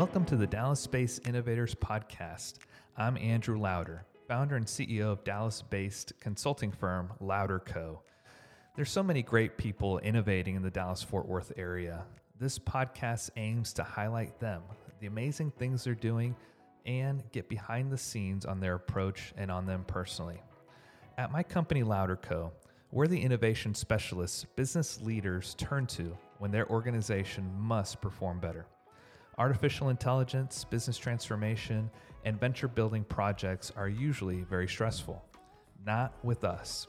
Welcome to the Dallas Based Innovators Podcast. I'm Andrew Louder, founder and CEO of Dallas based consulting firm Louder Co. There's so many great people innovating in the Dallas Fort Worth area. This podcast aims to highlight them, the amazing things they're doing, and get behind the scenes on their approach and on them personally. At my company, Louder Co., we're the innovation specialists business leaders turn to when their organization must perform better. Artificial intelligence, business transformation, and venture building projects are usually very stressful. Not with us.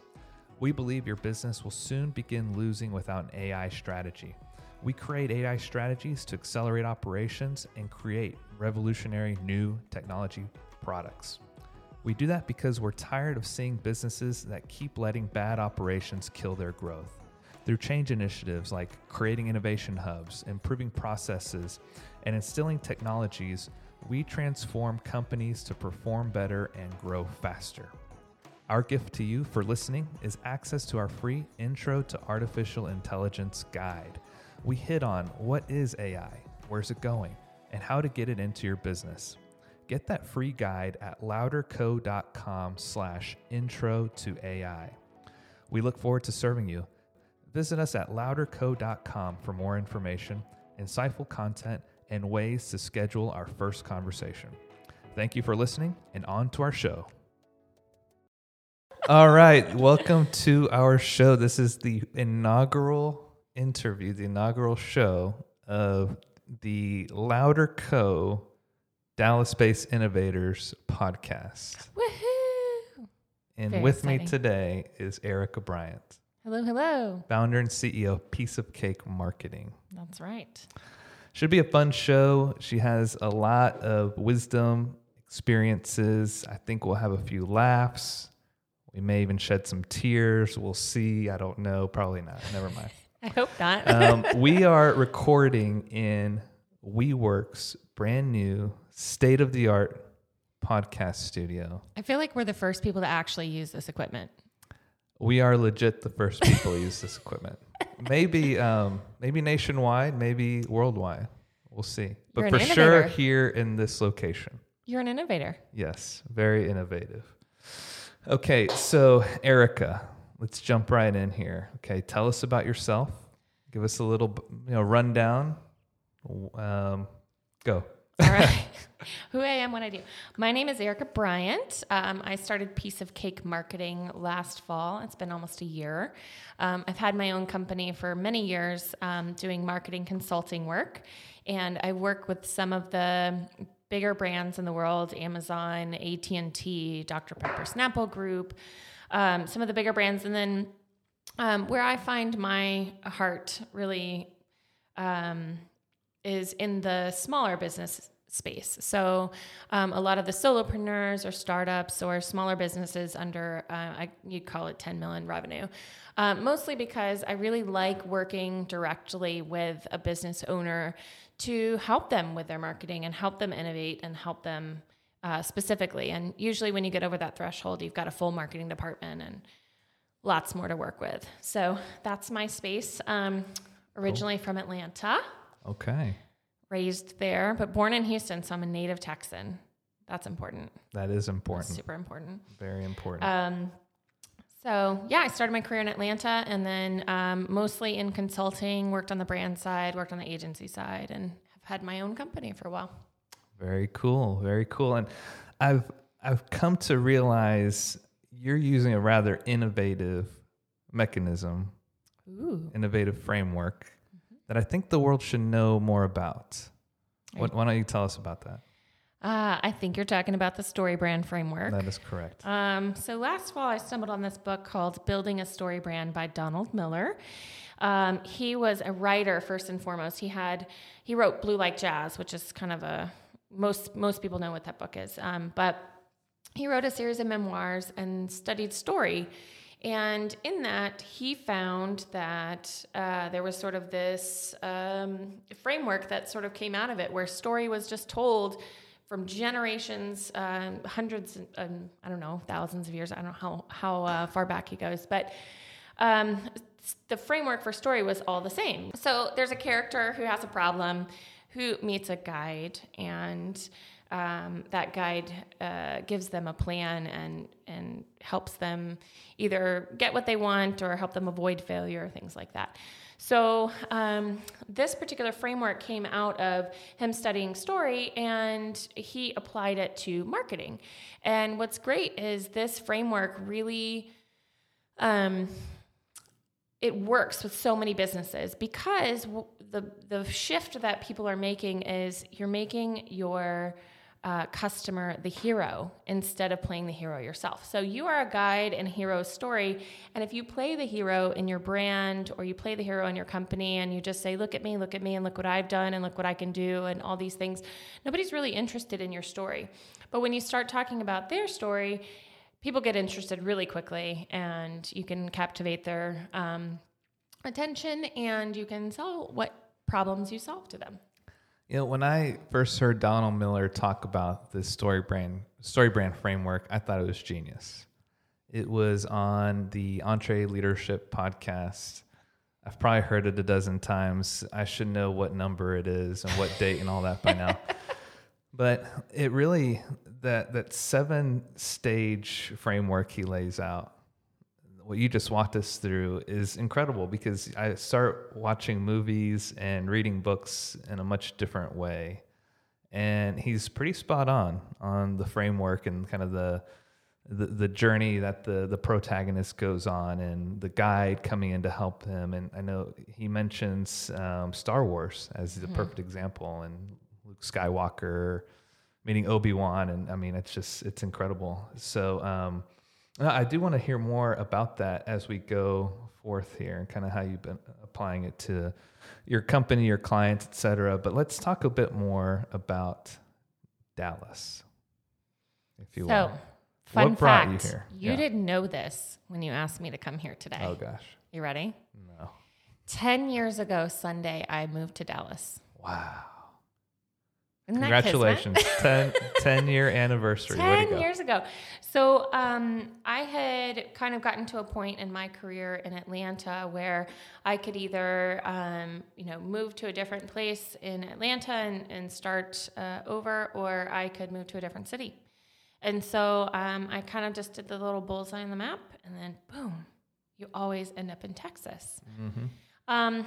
We believe your business will soon begin losing without an AI strategy. We create AI strategies to accelerate operations and create revolutionary new technology products. We do that because we're tired of seeing businesses that keep letting bad operations kill their growth. Through change initiatives like creating innovation hubs, improving processes, and instilling technologies, we transform companies to perform better and grow faster. Our gift to you for listening is access to our free Intro to Artificial Intelligence guide. We hit on what is AI, where's it going, and how to get it into your business. Get that free guide at louderco.com slash intro to AI. We look forward to serving you. Visit us at louderco.com for more information, insightful content, and ways to schedule our first conversation. Thank you for listening, and on to our show. All right, welcome to our show. This is the inaugural interview, the inaugural show of the Louder Co. Dallas Based Innovators podcast. Woohoo! And Very with me today is Erika Bryant, Hello, hello. founder and CEO of Piece of Cake Marketing. That's right. Should be a fun show. She has a lot of wisdom, experiences. I think we'll have a few laughs. We may even shed some tears. We'll see. I don't know. Probably not. Never mind. I hope not. um, we are recording in WeWork's brand new state of the art podcast studio. I feel like we're the first people to actually use this equipment. We are legit the first people to use this equipment. Maybe, um, maybe nationwide, maybe worldwide. We'll see. But for an sure, here in this location. You're an innovator. Yes, very innovative. Okay, so Erika, let's jump right in here. Okay, tell us about yourself. Give us a little, you know, rundown. Um, go. All right. Who I am, what I do. My name is Erika Bryant. Um, I started Piece of Cake Marketing last fall. It's been almost a year. Um, I've had my own company for many years um, doing marketing consulting work, and I work with some of the bigger brands in the world: Amazon, AT and T, Dr Pepper Snapple Group, um, some of the bigger brands, and then um, where I find my heart really um, is in the smaller business space. So, um, a lot of the solopreneurs or startups or smaller businesses under, uh, I, you'd call it 10 million revenue. Um, mostly because I really like working directly with a business owner to help them with their marketing and help them innovate and help them uh, specifically. And usually, when you get over that threshold, you've got a full marketing department and lots more to work with. So, that's my space. Um, originally from Atlanta Okay, raised there, but born in Houston, so I'm a native Texan. That's important. that is That's important. super important. Very important. Um, so yeah, I started my career in Atlanta, and then um, mostly in consulting. Worked on the brand side, worked on the agency side, and have had my own company for a while. Very cool. Very cool. And I've I've come to realize you're using a rather innovative mechanism, Ooh, innovative framework that I think the world should know more about. What, why don't you tell us about that? uh, I think you're talking about the StoryBrand framework. That is correct. Um, so last fall, I stumbled on this book called Building a StoryBrand by Donald Miller. Um, he was a writer first and foremost. He had he wrote Blue Like Jazz, which is kind of a most most people know what that book is. Um, but he wrote a series of memoirs and studied story. And in that, he found that uh, there was sort of this um, framework that sort of came out of it, where story was just told from generations, um, hundreds, um, I don't know, thousands of years. I don't know how how uh, far back he goes, but um, the framework for story was all the same. So there's a character who has a problem, who meets a guide and um, that guide uh, gives them a plan and and helps them either get what they want or help them avoid failure, things like that. So um, this particular framework came out of him studying story, and he applied it to marketing. And what's great is this framework really. Um, it works with so many businesses because the the shift that people are making is you're making your uh, customer the hero instead of playing the hero yourself. So you are a guide and hero story. And if you play the hero in your brand or you play the hero in your company and you just say, look at me, look at me, and look what I've done and look what I can do and all these things, nobody's really interested in your story. But when you start talking about their story, people get interested really quickly and you can captivate their um, attention and you can sell what problems you solve to them. You know, when I first heard Donald Miller talk about this StoryBrand story brand framework, I thought it was genius. It was on the EntreLeadership podcast. I've probably heard it a dozen times. I should know what number it is and what date and all that by now. but it really that that seven stage framework he lays out what you just walked us through is incredible because I start watching movies and reading books in a much different way. And he's pretty spot on on the framework and kind of the the, the journey that the the protagonist goes on and the guide coming in to help him. And I know he mentions um, Star Wars as the mm-hmm. perfect example, and Luke Skywalker meeting Obi Wan, and I mean it's just it's incredible. So. Um, Uh, I do want to hear more about that as we go forth here and kind of how you've been applying it to your company, your clients, et cetera. But let's talk a bit more about Dallas, if you so, will. Fun what fact, you here? You yeah. didn't know this when you asked me to come here today. Oh gosh. You ready? No. 10 years ago Sunday I moved to Dallas. Wow. Congratulations. 10, 10, year anniversary. 10 years ago. So um, I had kind of gotten to a point in my career in Atlanta where I could either, um, you know, move to a different place in Atlanta and, and start uh, over, or I could move to a different city. And so um, I kind of just did the little bullseye on the map, and then boom, you always end up in Texas. Mm-hmm. Um,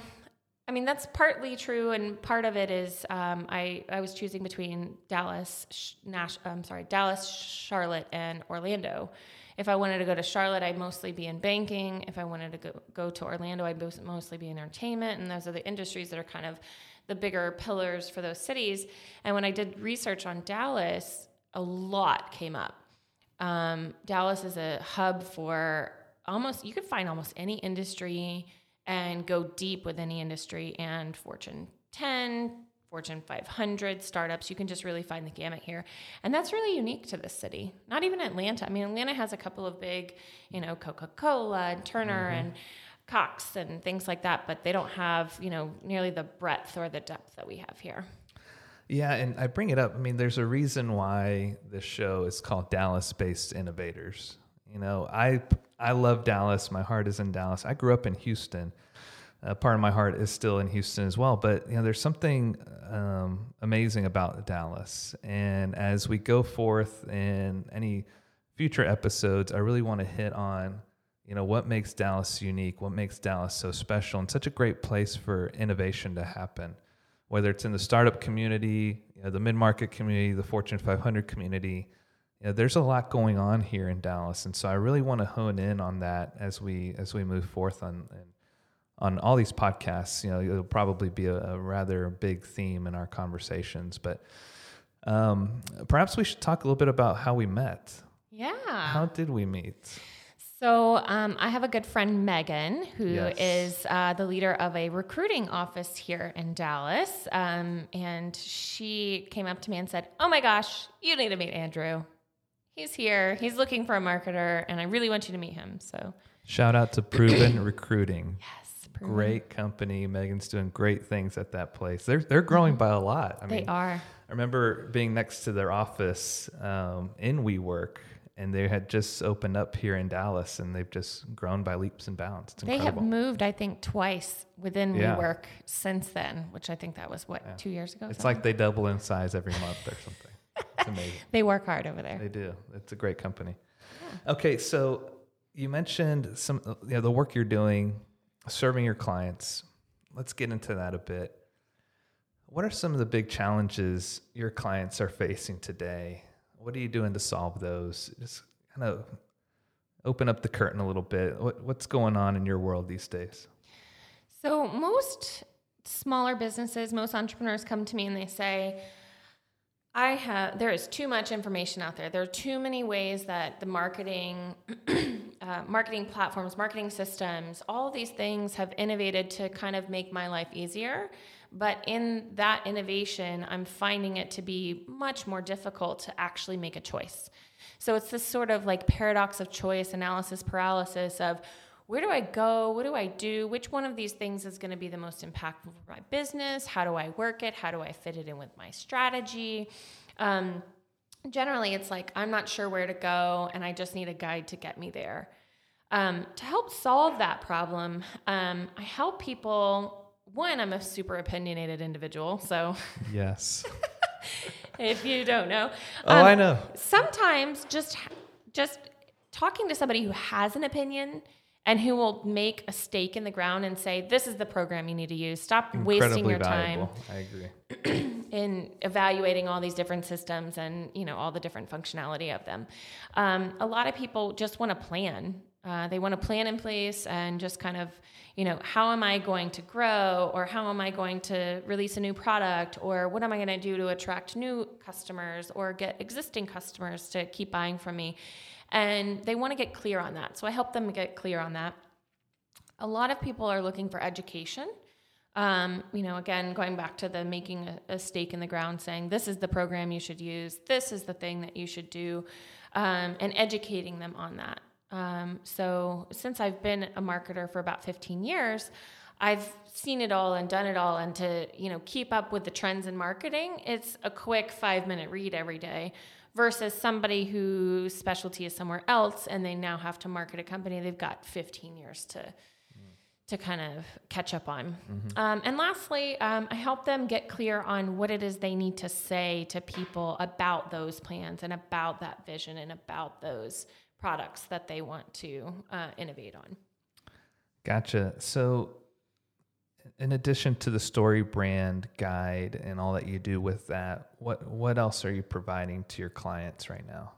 I mean, that's partly true, and part of it is um, I I was choosing between Dallas, Nash, I'm sorry, Dallas, Charlotte, and Orlando. If I wanted to go to Charlotte, I'd mostly be in banking. If I wanted to go go to Orlando, I'd mostly be in entertainment, and those are the industries that are kind of the bigger pillars for those cities. And when I did research on Dallas, a lot came up. Um, Dallas is a hub for almost you could find almost any industry and go deep with any industry and Fortune 10, Fortune 500 startups. You can just really find the gamut here. And that's really unique to this city. Not even Atlanta. I mean, Atlanta has a couple of big, you know, Coca Cola and Turner mm-hmm. and Cox and things like that, but they don't have, you know, nearly the breadth or the depth that we have here. Yeah, and I bring it up. I mean, there's a reason why this show is called Dallas Based Innovators. You know, I I love Dallas. My heart is in Dallas. I grew up in Houston. Uh, part of my heart is still in Houston as well. But you know, there's something um, amazing about Dallas. And as we go forth in any future episodes, I really want to hit on you know what makes Dallas unique, what makes Dallas so special, and such a great place for innovation to happen. Whether it's in the startup community, you know, the mid-market community, the Fortune 500 community, you know, there's a lot going on here in Dallas, and so I really want to hone in on that as we as we move forth on on all these podcasts. You know, it'll probably be a, a rather big theme in our conversations, but um, perhaps we should talk a little bit about how we met. Yeah. How did we meet? So um, I have a good friend, Megan, who yes. is uh, the leader of a recruiting office here in Dallas. Um, and she came up to me and said, Oh my gosh, you need to meet Andrew he's here. He's looking for a marketer, and I really want you to meet him. So shout out to Proven Recruiting. Yes, Proven. great company. Megan's doing great things at that place. They're they're growing mm-hmm. by a lot. I they mean, are. I remember being next to their office um, in WeWork, and they had just opened up here in Dallas, and they've just grown by leaps and bounds. They have moved, I think, twice within Yeah. WeWork since then, which I think that was what Yeah. two years ago. It's something? like they double in size every month or something. It's amazing. they work hard over there. They do. It's a great company. Okay, so you mentioned some uh, you know, the work you're doing, serving your clients. Let's get into that a bit. What are some of the big challenges your clients are facing today? What are you doing to solve those? Just kind of open up the curtain a little bit. What, what's going on in your world these days? So most smaller businesses, most entrepreneurs come to me and they say, I have there is too much information out there. There are too many ways that the marketing uh, marketing platforms, marketing systems, all these things have innovated to kind of make my life easier. But in that innovation, I'm finding it to be much more difficult to actually make a choice. So it's this sort of like paradox of choice, analysis paralysis of where do I go? What do I do? Which one of these things is going to be the most impactful for my business? How do I work it? How do I fit it in with my strategy? Um, generally, it's like I'm not sure where to go and I just need a guide to get me there. Um, to help solve that problem, um, I help people. One, I'm a super opinionated individual. So Yes. if you don't know, Oh, um, I know. sometimes just just talking to somebody who has an opinion and who will make a stake in the ground and say this is the program you need to use. Stop wasting Incredibly your time. I agree. in evaluating all these different systems and you know all the different functionality of them. Um, a lot of people just want a plan. Uh, they want a plan in place and just kind of you know how am i going to grow? Or how am i going to release a new product? Or what am i going to do to attract new customers or get existing customers to keep buying from me and they want to get clear on that so i help them get clear on that a lot of people are looking for education um, you know, again, going back to the making a, a stake in the ground, saying this is the program you should use, this is the thing that you should do, um, and educating them on that. Um, so, since I've been a marketer for about 15 years, I've seen it all and done it all. And to you know keep up with the trends in marketing, it's a quick five minute read every day. Versus somebody whose specialty is somewhere else, and they now have to market a company. They've got 15 years to to kind of catch up on. Um, and lastly, um, I help them get clear on what it is they need to say to people about those plans and about that vision and about those products that they want to uh, innovate on. Gotcha. So, in addition to the story brand guide and all that you do with that, what what else are you providing to your clients right now?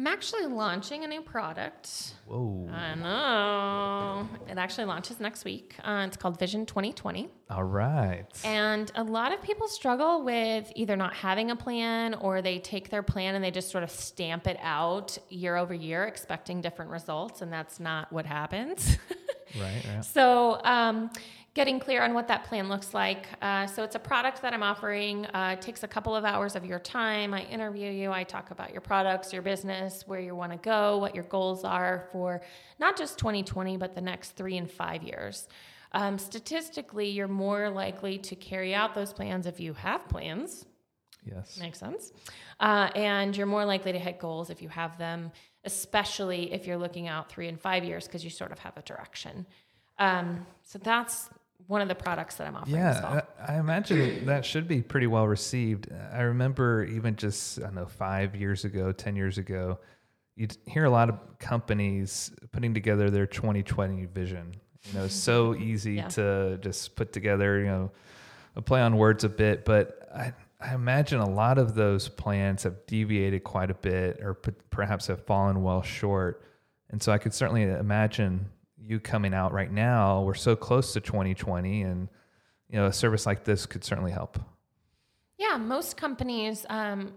I'm actually launching a new product. Whoa! I know. It actually launches next week. Uh, it's called Vision 2020. All right. And a lot of people struggle with either not having a plan or they take their plan and they just sort of stamp it out year over year, expecting different results. And that's not what happens. right. Right. so, um, getting clear on what that plan looks like. Uh, so, it's a product that I'm offering. Uh, it takes a couple of hours of your time. I interview you, I talk about your products, your business, where you want to go, what your goals are for not just 2020, but the next three and five years. Um, statistically, you're more likely to carry out those plans if you have plans. Yes. Makes sense. Uh, and you're more likely to hit goals if you have them, especially if you're looking out three and five years because you sort of have a direction. Um, so that's one of the products that I'm offering. as well. Yeah, I, I imagine that should be pretty well received. I remember even just I don't know five years ago, ten years ago, you'd hear a lot of companies putting together their 2020 vision. You know, so easy Yeah. to just put together. You know, a play on words a bit, but I. I imagine a lot of those plans have deviated quite a bit, or p- perhaps have fallen well short. And so I could certainly imagine you coming out right now. We're so close to 2020, and you know, a service like this could certainly help. Yeah, most companies, um,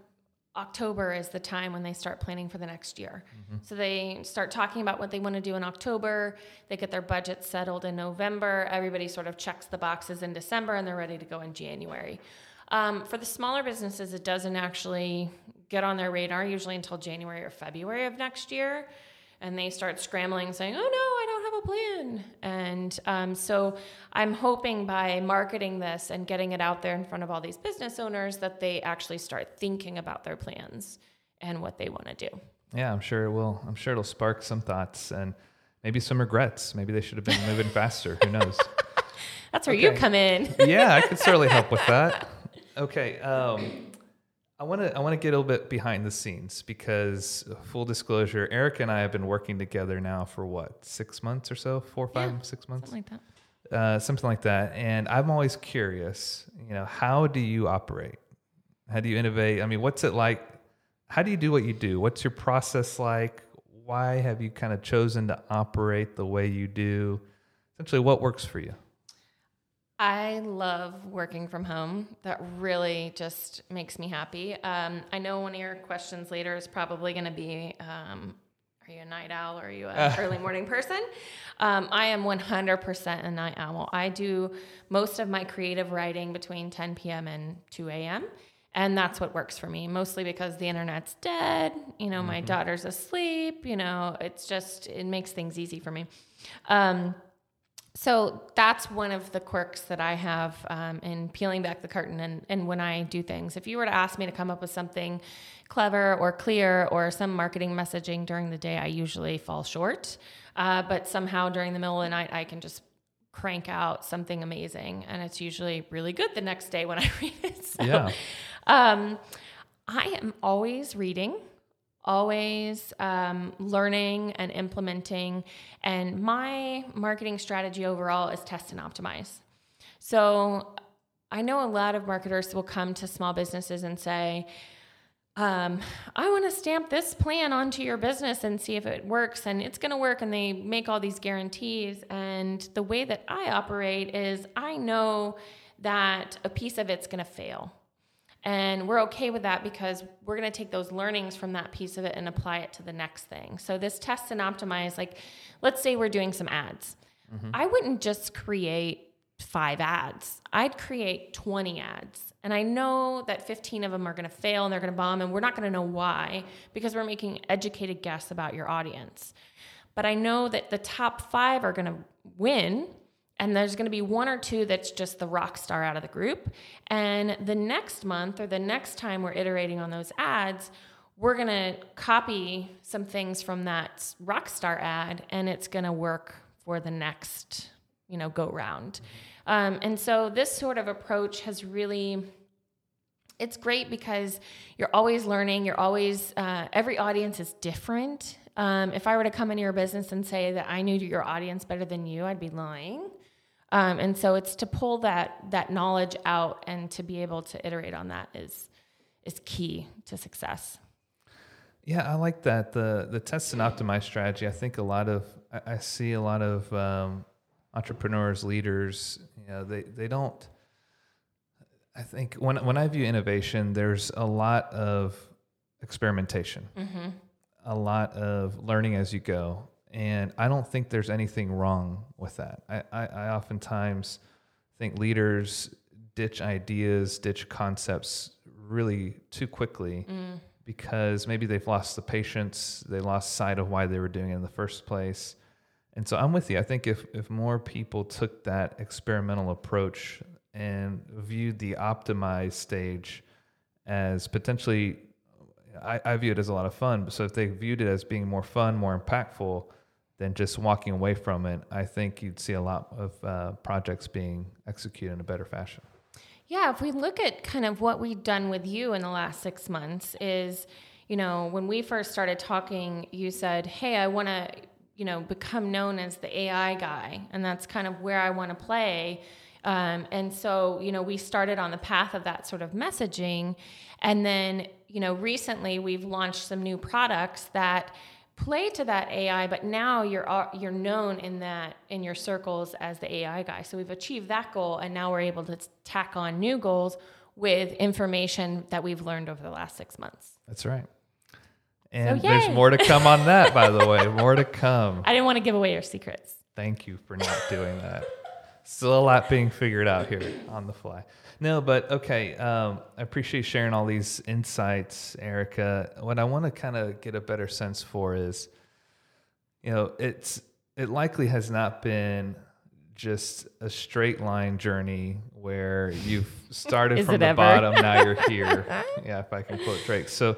October is the time when they start planning for the next year. So they start talking about what they want to do in October. They get their budget settled in November. Everybody sort of checks the boxes in December and they're ready to go in January. Um, for the smaller businesses, it doesn't actually get on their radar usually until January or February of next year. And they start scrambling, saying, Oh no, I don't plan. And um, so I'm hoping by marketing this and getting it out there in front of all these business owners that they actually start thinking about their plans and what they want to do. Yeah, I'm sure it will. I'm sure it'll spark some thoughts and maybe some regrets. Maybe they should have been moving faster. Who knows? That's where you come in. yeah, I could certainly help with that. Okay. Um, I want to I want to get a little bit behind the scenes because uh, full disclosure, Eric and I have been working together now for what six months or so, four, five, Yeah, six months, Something like that. uh, something like that. And I'm always curious, you know, how do you operate? How do you innovate? I mean, what's it like? How do you do what you do? What's your process like? Why have you kind of chosen to operate the way you do? Essentially, what works for you? I love working from home. That really just makes me happy. Um, I know one of your questions later is probably going to be um, Are you a night owl or are you an early morning person? Um, I am 100% a night owl. I do most of my creative writing between 10 p.m. and 2 a.m. And that's what works for me, mostly because the internet's dead. You know, my daughter's asleep. You know, it's just, it makes things easy for me. So that's one of the quirks that I have um, in peeling back the curtain and, and when I do things. If you were to ask me to come up with something clever or clear or some marketing messaging during the day, I usually fall short. Uh, but somehow during the middle of the night, I can just crank out something amazing. And it's usually really good the next day when I read it. So, Yeah. um, I am always reading, always um, learning and implementing. And my marketing strategy overall is test and optimize. So I know a lot of marketers will come to small businesses and say, um, I want to stamp this plan onto your business and see if it works and it's going to work. And they make all these guarantees. And the way that I operate is I know that a piece of it's going to fail. And we're okay with that because we're going to take those learnings from that piece of it and apply it to the next thing. So, this test and optimize, like, let's say we're doing some ads. Mm-hmm. I wouldn't just create five ads, I'd create 20 ads. And I know that 15 of them are going to fail and they're going to bomb, and we're not going to know why because we're making educated guess about your audience. But I know that the top five are going to win and there's going to be one or two that's just the rock star out of the group. And the next month or the next time we're iterating on those ads, we're going to copy some things from that rock star ad and it's going to work for the next, you know, go round. Um, and so this sort of approach has really it's great because you're always learning you're always uh, every audience is different um, if i were to come into your business and say that i knew your audience better than you i'd be lying um, and so it's to pull that that knowledge out and to be able to iterate on that is is key to success Yeah, I like that the the test and optimize strategy. I think a lot of I, I see a lot of um, entrepreneurs, leaders. You know, they they don't. I think when when I view innovation, there's a lot of experimentation, a lot of learning as you go, and I don't think there's anything wrong with that. I, I, I oftentimes think leaders ditch ideas, ditch concepts really too quickly mm. because maybe they've lost the patience, they lost sight of why they were doing it in the first place. And so I'm with you. I think if, if more people took that experimental approach and viewed the optimized stage as potentially, I, I view it as a lot of fun. So if they viewed it as being more fun, more impactful than just walking away from it, I think you'd see a lot of uh, projects being executed in a better fashion. Yeah, if we look at kind of what we've done with you in the last six months, is, you know, when we first started talking, you said, hey, I want to, you know, become known as the AI guy. And that's kind of where I want to play. Um, and so, you know, we started on the path of that sort of messaging. And then, you know, recently we've launched some new products that play to that AI, but now you're uh, you're known in that in your circles as the AI guy. So we've achieved that goal, and now we're able to tack on new goals with information that we've learned over the last six months. That's right. And yay. there's more to come on that, by the way. More to come. I didn't want to give away your secrets. Thank you for not doing that. Still a lot being figured out here on the fly. No, but okay. Um, I appreciate sharing all these insights, Erika. What I want to kind of get a better sense for is, you know, it's it likely has not been just a straight line journey where you've started from the ever? bottom, now you're here. yeah, if I can quote Drake. So,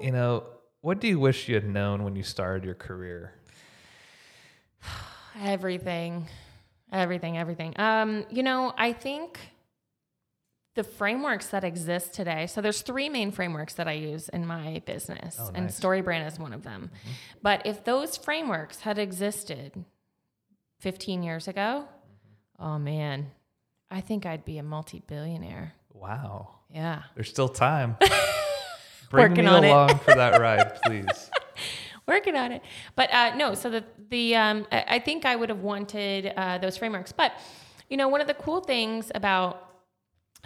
you know, What do you wish you had known when you started your career? Everything, everything, everything. Um, you know, I think the frameworks that exist today. So there's three main frameworks that I use in my business, Oh, and nice. StoryBrand is one of them. But if those frameworks had existed 15 years ago, oh man, I think I'd be a multi-billionaire. Wow. Yeah. There's still time. Bring Working me on it. along for that ride, please. working on it. But uh, no, so the the um, I think I would have wanted uh, those frameworks. But you know, one of the cool things about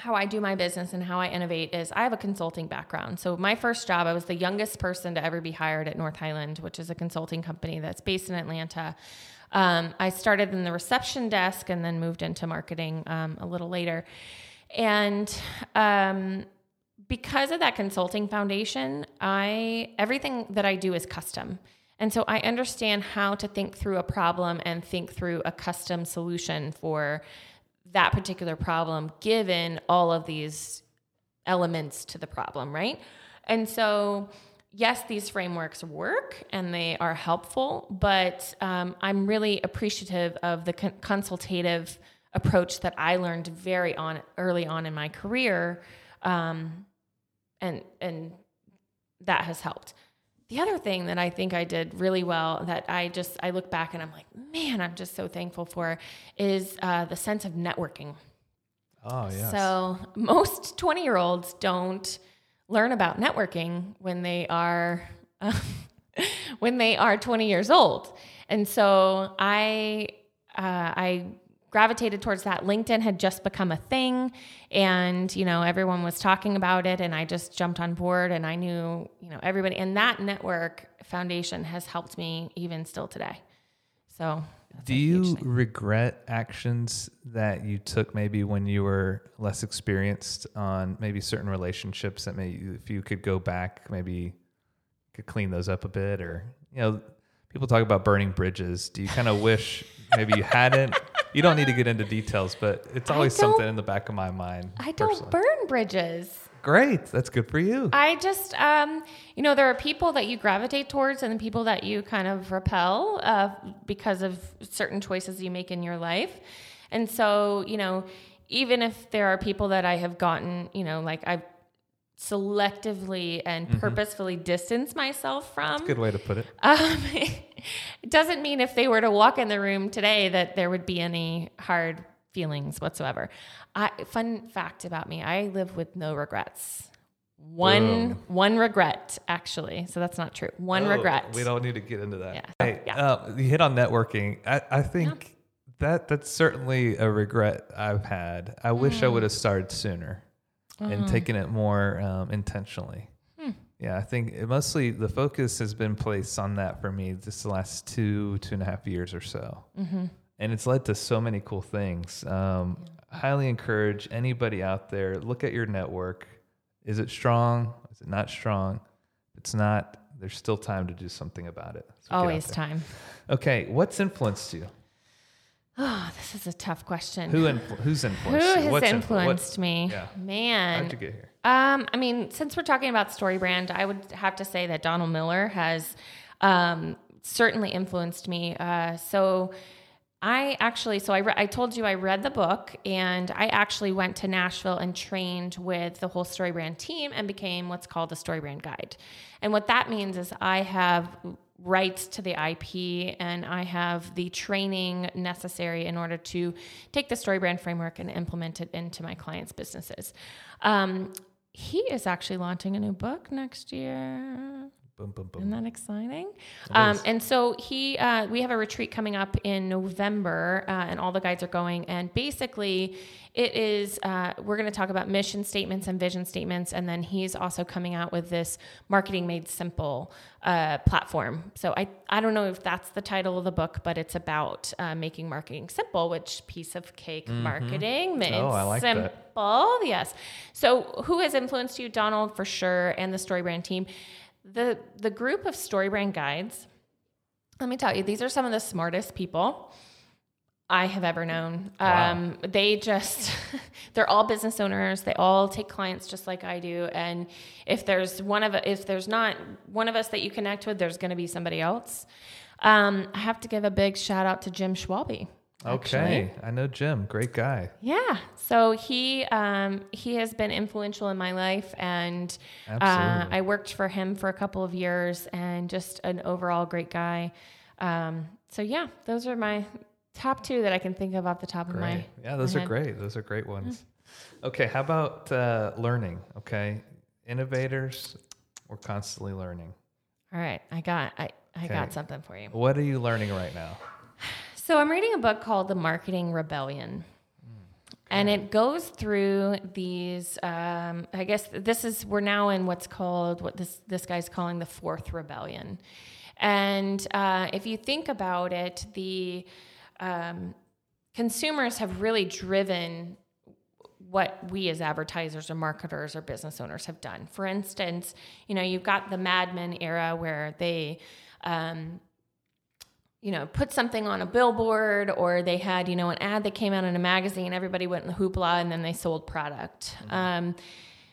how I do my business and how I innovate is I have a consulting background. So my first job, I was the youngest person to ever be hired at North Highland, which is a consulting company that's based in Atlanta. Um, I started in the reception desk and then moved into marketing um, a little later. And um, because of that consulting foundation, I everything that I do is custom. And so I understand how to think through a problem and think through a custom solution for that particular problem given all of these elements to the problem, right? And so yes, these frameworks work and they are helpful, but um, I'm really appreciative of the con- consultative approach that I learned very on early on in my career, um, and and that has helped. The other thing that I think I did really well that I just I look back and I'm like, man, I'm just so thankful for is uh, the sense of networking. Oh, yes. So most 20 year olds don't learn about networking when they are when they are 20 years old. And so I uh, I gravitated towards that. LinkedIn had just become a thing, and you know everyone was talking about it, and I just jumped on board, and I knew you know everybody, and that network foundation has helped me even still today. So. Do you regret actions that you took maybe when you were less experienced on maybe certain relationships that maybe if you could go back, maybe could clean those up a bit or, you know, people talk about burning bridges. Do you kind of wish maybe you hadn't? You don't need to get into details, but it's always something in the back of my mind. I don't personally. burn bridges. Great. That's good for you. I just, um, you know, there are people that you gravitate towards and the people that you kind of repel uh, because of certain choices you make in your life. And so, you know, even if there are people that I have gotten, you know, like I've selectively and purposefully distance myself from. Good way to put it. Um, it doesn't mean if they were to walk in the room today that there would be any hard feelings whatsoever. I, fun fact about me: I live with no regrets. One one regret actually, so that's not true. One Oh, regret. We don't need to get into that. Yeah. Hey, Yeah. uh, you hit on networking. I, I think that that's certainly a regret I've had. I wish I Mm. would have started sooner Uh-huh. and taking it more um, intentionally. Hmm. Yeah, I think it mostly the focus has been placed on that for me just the last two, two and a half years or so. Mm-hmm. And it's led to so many cool things. Um, Highly encourage anybody out there, look at your network. Is it strong? Is it not strong? If it's not, there's still time to do something about it. So Always time. Okay, what's influenced you? Oh, this is a tough question. Who influ- who's Who influenced you? has What's influenced what- me? yeah. Man. How'd you get here? Um, I mean, since we're talking about StoryBrand, I would have to say that Donald Miller has um, certainly influenced me. Uh, so I actually, so I, re- I told you I read the book and I actually went to Nashville and trained with the whole StoryBrand team and became what's called a StoryBrand guide. And what that means is I have rights to the IP and I have the training necessary in order to take the StoryBrand framework and implement it into my clients' businesses. Um, he is actually launching a new book next year. Boom, boom, boom. Isn't that exciting? Um, and so he, uh, we have a retreat coming up in November, uh, and all the guides are going. And basically, it is uh, we're going to talk about mission statements and vision statements, and then he's also coming out with this marketing made simple uh, platform. So I, I don't know if that's the title of the book, but it's about uh, making marketing simple, which piece of cake marketing made Oh, I like that. simple. Yes. So who has influenced you, Donald, for sure, and the StoryBrand team? The the group of StoryBrand guides. Let me tell you, these are some of the smartest people I have ever known. Wow. Um, they just, they're all business owners. They all take clients just like I do. And if there's one of, if there's not one of us that you connect with, there's going to be somebody else. Um, I have to give a big shout out to Jim actually. Okay, I know Jim. Great guy. Yeah. So he um, he has been influential in my life, and uh, I worked for him for a couple of years, and just an overall great guy. Um, so yeah, those are my top two that I can think of off the top of my. Great. Yeah, those are head. great. Those are great ones. Okay, how about uh, learning? Okay, innovators, we're constantly learning. All right, I got I, I got something for you. What are you learning right now? So I'm reading a book called The Marketing Rebellion. And it goes through these. Um, I guess this is we're now in what's called what this this guy's calling the fourth rebellion. And uh, if you think about it, the um, consumers have really driven what we as advertisers or marketers or business owners have done. For instance, you know, you've got the Mad Men era where they, um, you know, put something on a billboard or they had, you know, an ad that came out in a magazine, everybody went in the hoopla and then they sold product. Um,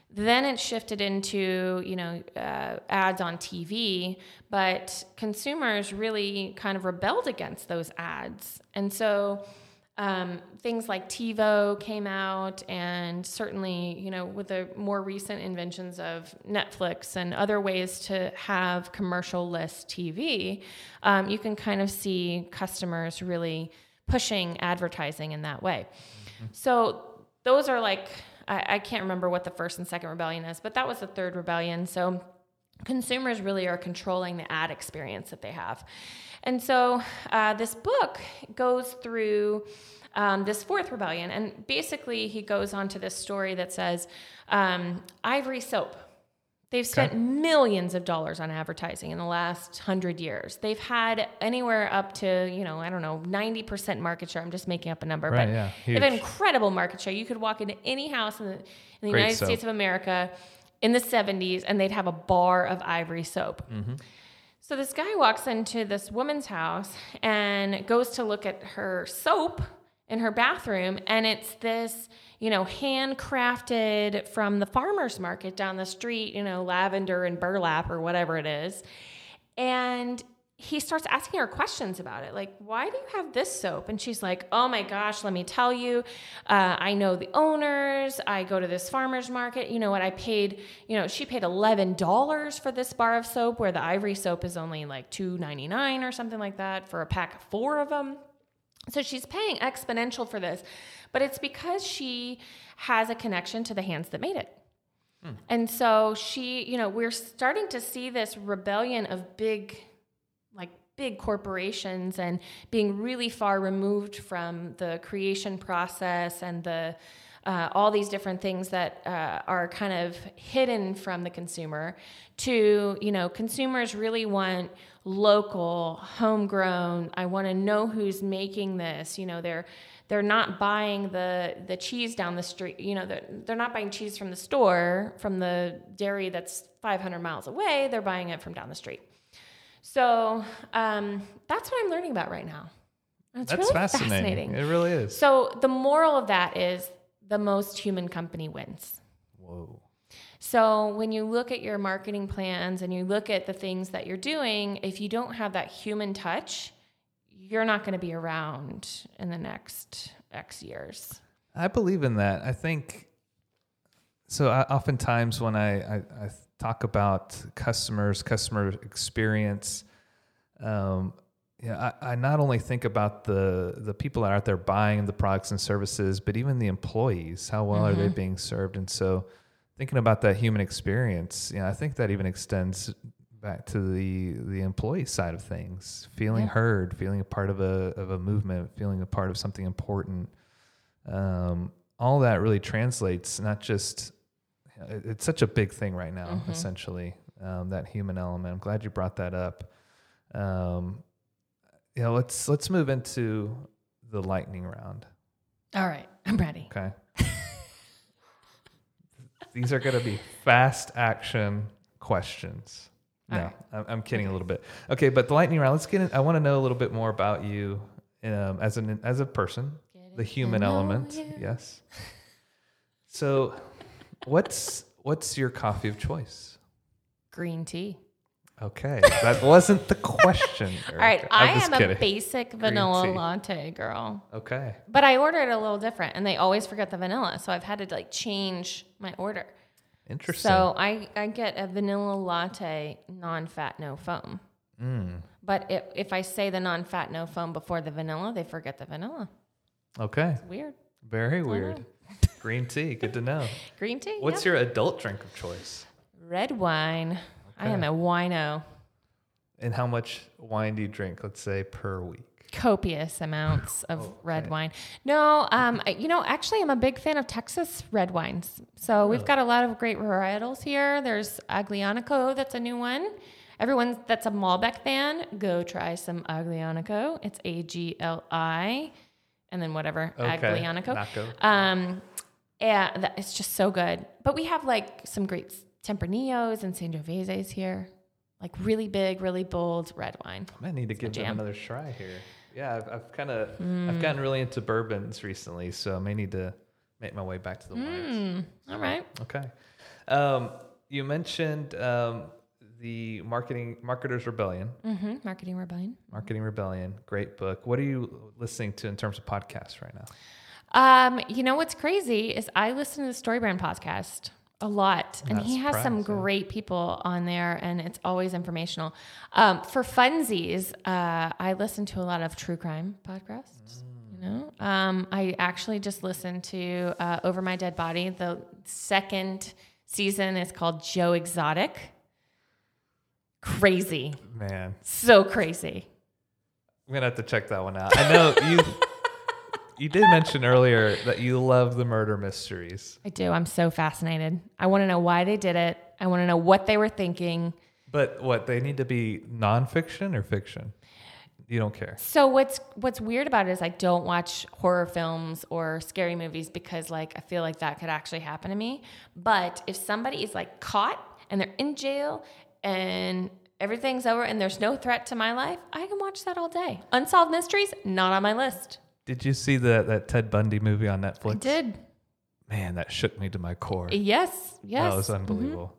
then it shifted into, you know, uh, ads on TV, but consumers really kind of rebelled against those ads. And so, um, things like TiVo came out, and certainly, you know, with the more recent inventions of Netflix and other ways to have commercial less TV, um, you can kind of see customers really pushing advertising in that way. So those are like, I, I can't remember what the first and second rebellion is, but that was the third rebellion. So consumers really are controlling the ad experience that they have. And so uh, this book goes through um, this fourth rebellion. And basically, he goes on to this story that says um, Ivory Soap. They've spent millions of dollars on advertising in the last hundred years. They've had anywhere up to, you know, I don't know, 90% market share. I'm just making up a number, Right, but yeah, they've had incredible market share. You could walk into any house in the, in the Great United soap. States of America in the 70s and they'd have a bar of ivory soap. Mm-hmm. So this guy walks into this woman's house and goes to look at her soap in her bathroom and it's this, you know, handcrafted from the farmers market down the street, you know, lavender and burlap or whatever it is. And he starts asking her questions about it like why do you have this soap and she's like oh my gosh let me tell you uh, i know the owners i go to this farmers market you know what i paid you know she paid $11 for this bar of soap where the ivory soap is only like $2.99 or something like that for a pack of four of them so she's paying exponential for this but it's because she has a connection to the hands that made it. And so she, you know, we're starting to see this rebellion of big, like big corporations and being really far removed from the creation process and the, uh, all these different things that uh, are kind of hidden from the consumer to, you know, consumers really want local, homegrown. I want to know who's making this. You know, they're they're not buying the the cheese down the street. You know, they're, they're not buying cheese from the store from the dairy that's 500 miles away. They're buying it from down the street. So um, that's what I'm learning about right now. It's That's really fascinating. fascinating. It really is. So the moral of that is the most human company wins. Whoa. So when you look at your marketing plans and you look at the things that you're doing, if you don't have that human touch, you're not going to be around in the next X years. I believe in that. I think so. I, oftentimes, when I, I, I talk about customers, customer experience, um, yeah, I, I not only think about the the people that are out there buying the products and services, but even the employees. How well are they being served? And so, thinking about that human experience, you know, I think that even extends back to the the employee side of things, feeling Yeah. heard, feeling a part of a of a movement, feeling a part of something important. Um, all that really translates not just it's such a big thing right now essentially um, that human element. I'm glad you brought that up. Um, you know let's let's move into the lightning round. All right, I'm ready. okay these are going to be fast action questions no right. I'm, I'm kidding a little bit okay but the lightning round let's get in i want to know a little bit more about you um, as an as a person, the human element. you. Yes. So, what's what's your coffee of choice? Green tea. Okay, that wasn't the question. All right. I I'm am a kidding. basic vanilla latte girl. Okay. But I order it a little different and they always forget the vanilla. So I've had to like change my order. Interesting. So I, I get a vanilla latte, non fat, no foam. Mm, But if, if I say the non fat, no foam before the vanilla, they forget the vanilla. okay. Weird. Very weird. Green tea. Good to know. Green tea? What's yeah. your adult drink of choice? red wine? I am Okay. a wino. And how much wine do you drink? Let's say per week. Copious amounts of Oh, red wine. No, um, I- you know, actually, I'm a big fan of Texas red wines. So we've got a lot of great varietals here. There's Aglianico, that's a new one. Everyone that's a Malbec fan, go try some Aglianico. It's A G L I, and then whatever Okay. Aglianico. Um, yeah, that, it's just so good. But we have like some great Tempranillos and Sangioveses here, like really big, really bold red wine. I might need to give them jam. another try here. Yeah, I've, I've kind of Mm. I've gotten really into bourbons recently, so I may need to make my way back to the wines. Mm, all right. Okay. Um, you mentioned um, the marketing marketers rebellion, Mm-hmm. Marketing Rebellion. marketing rebellion. Great book. What are you listening to in terms of podcasts right now? Um, you know what's crazy is I listen to the StoryBrand podcast a lot, and he has some great people on there, and it's always informational. Um, for funsies, uh, I listen to a lot of true crime podcasts. You know, um, I actually just listened to uh, Over My Dead Body. The second season is called Joe Exotic. Crazy, Man, so crazy. I'm gonna have to check that one out. I know you. You did mention earlier that you love the murder mysteries, I do. I'm so fascinated. I want to know why they did it. I want to know what they were thinking. but what they need to be nonfiction or fiction? You don't care. So what's what's weird about it is I don't watch horror films or scary movies because like I feel like that could actually happen to me. But if somebody is like caught and they're in jail and everything's over and there's no threat to my life, I can watch that all day. Unsolved mysteries not on my list. Did you see the that Ted Bundy movie on Netflix? I did. Man, that shook me to my core. Yes. Yes. That was unbelievable.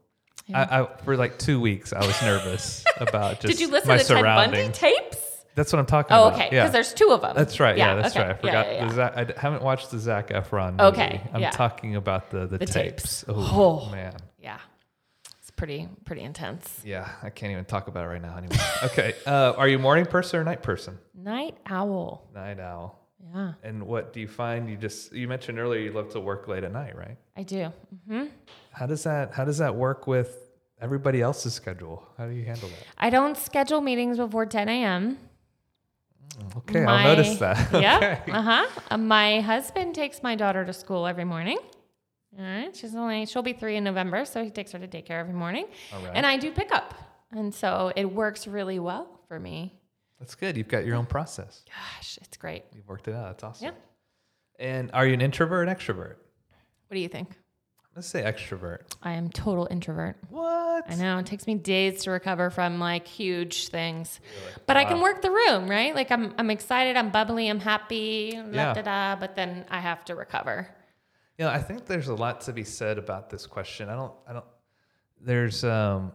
I, I for like two weeks I was nervous about just Did you listen my to Ted Bundy tapes? That's what I'm talking Oh, about. okay. Because Yeah. there's two of them. That's right. Yeah, that's okay. right. I forgot. Yeah, yeah, yeah. The Zac, I haven't watched the Zac Efron movie. Okay, I'm yeah. talking about the the, The tapes. tapes. Oh, Oh. man. Yeah. It's pretty pretty intense. Yeah, I can't even talk about it right now anymore. okay. Uh, are you a morning person or night person? Night owl. Night owl. Yeah, And what do you find? You just you mentioned earlier you love to work late at night, right? I do. Mm-hmm. How does that How does that work with everybody else's schedule? How do you handle that? I don't schedule meetings before 10 a.m. Okay, My- I'll notice that. Yeah. Okay. Uh huh. my husband takes my daughter to school every morning. All right. She's only, she'll be three in November. So he takes her to daycare every morning. All right. And I do pick up. And so it works really well for me. That's good. You've got your own process. Gosh, it's great. You've worked it out. That's awesome. Yeah. And are you an introvert or an extrovert? What do you think? Let's say extrovert. I am total introvert. What? I know it takes me days to recover from like huge things, but I can work the room, right? Like I'm, I'm excited, I'm bubbly, I'm happy, Yeah. da da. But then I have to recover. You know, I think there's a lot to be said about this question. I don't, I don't, there's, um,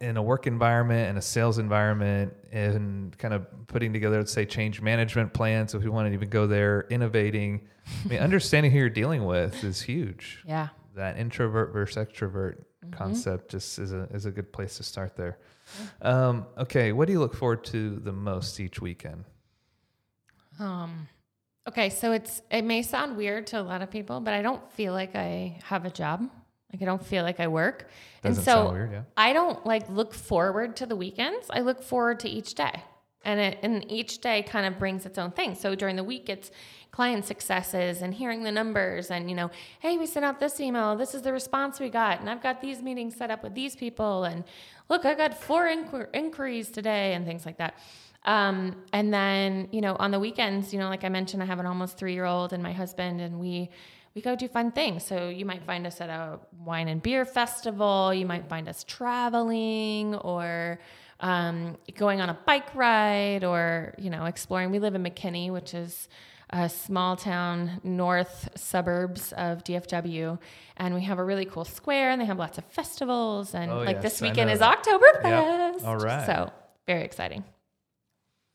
in a work environment and a sales environment and kind of putting together, let's say, change management plans. If we want to even go there, innovating, I mean, understanding who you're dealing with is huge. Yeah. That introvert versus extrovert concept just is a, is a good place to start there. Um, okay. What do you look forward to the most each weekend? Um, okay, so it's it may sound weird to a lot of people, but I don't feel like I have a job. Like I don't feel like I work. Doesn't and so weird, yeah. I don't like look forward to the weekends. I look forward to each day. And it and each day kind of brings its own thing. So during the week it's client successes and hearing the numbers and you know, hey, we sent out this email, this is the response we got, and I've got these meetings set up with these people and look, I got four inquir- inquiries today and things like that. Um, and then, you know, on the weekends, you know, like I mentioned, I have an almost three year old and my husband, and we we go do fun things. So you might find us at a wine and beer festival. You might find us traveling, or um, going on a bike ride or, you know, exploring. We live in McKinney, which is a small town north suburbs of DFW. And we have a really cool square and they have lots of festivals. And Oh, like yes, this weekend is. Oktoberfest. All right. So very exciting.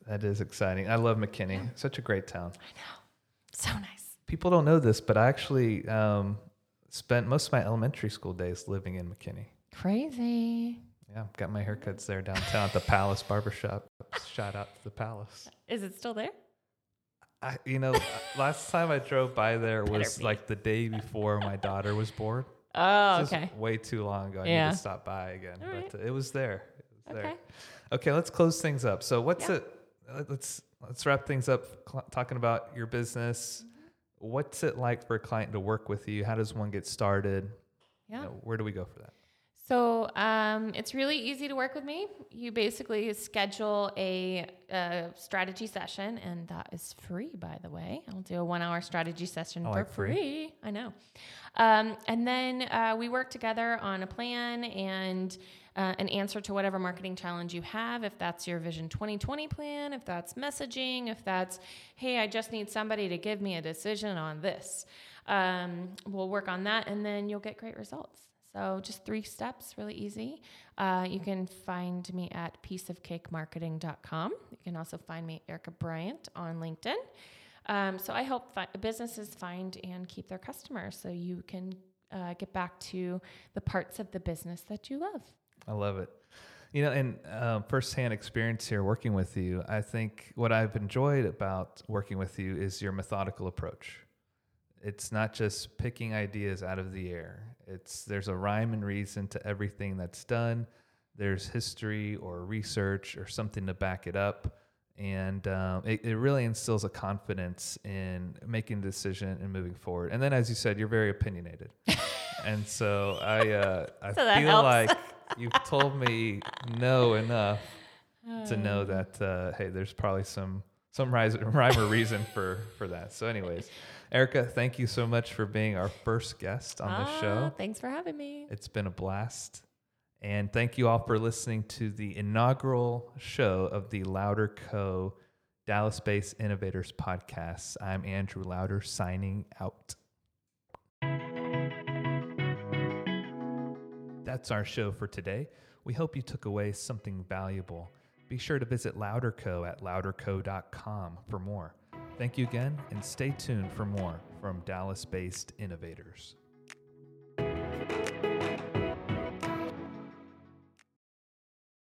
That is exciting. I love McKinney. Such a great town. I know, so nice. People don't know this, but I actually um, spent most of my elementary school days living in McKinney. Crazy. Yeah, got my haircuts there downtown at the Palace Barbershop. Shout out to the Palace. Is it still there? I, you know, last time I drove by there was be. like the day before my daughter was born. Oh, This is okay. way too long ago. I Yeah. need to stop by again, All right. but uh, it was there. It was there. Okay. Okay, let's close things up. So, what's Yeah. it? Let's let's wrap things up. Cl- talking about your business. Mm-hmm. What's it like for a client to work with you? How does one get started? You Yeah. know, where do we go for that? So um, it's really easy to work with me. You basically schedule a, a strategy session, and that is free, by the way. I'll do a one-hour strategy session I for like free. free. I know. Um, and then uh, we work together on a plan and uh, an answer to whatever marketing challenge you have. If that's your Vision 2020 plan, if that's messaging, if that's, hey, I just need somebody to give me a decision on this. Um, we'll work on that, and then you'll get great results. So just three steps, really easy. Uh, you can find me at pieceofcakemarketing.com. You can also find me Erika Bryant on LinkedIn. Um, so I help fi- businesses find and keep their customers, so you can uh, get back to the parts of the business that you love. I love it. You know, and um, firsthand experience here working with you, I think what I've enjoyed about working with you is your methodical approach. It's not just picking ideas out of the air. It's there's a rhyme and reason to everything that's done. There's history or research or something to back it up, and um, it, it really instills a confidence in making a decision and moving forward. And then, as you said, you're very opinionated, and so I uh, I So feel helps. like you've told me no enough to know that uh, hey, there's probably some some rise, rhyme or reason for for that. So, anyways, Erika, thank you so much for being our first guest on the Ah, show. Thanks for having me. It's been a blast. And thank you all for listening to the inaugural show of the Louder Co. Dallas based Innovators podcast. I'm Andrew Louder signing out. That's our show for today. We hope you took away something valuable. Be sure to visit LouderCo at louderco.com for more. Thank you again, and stay tuned for more from Dallas based innovators.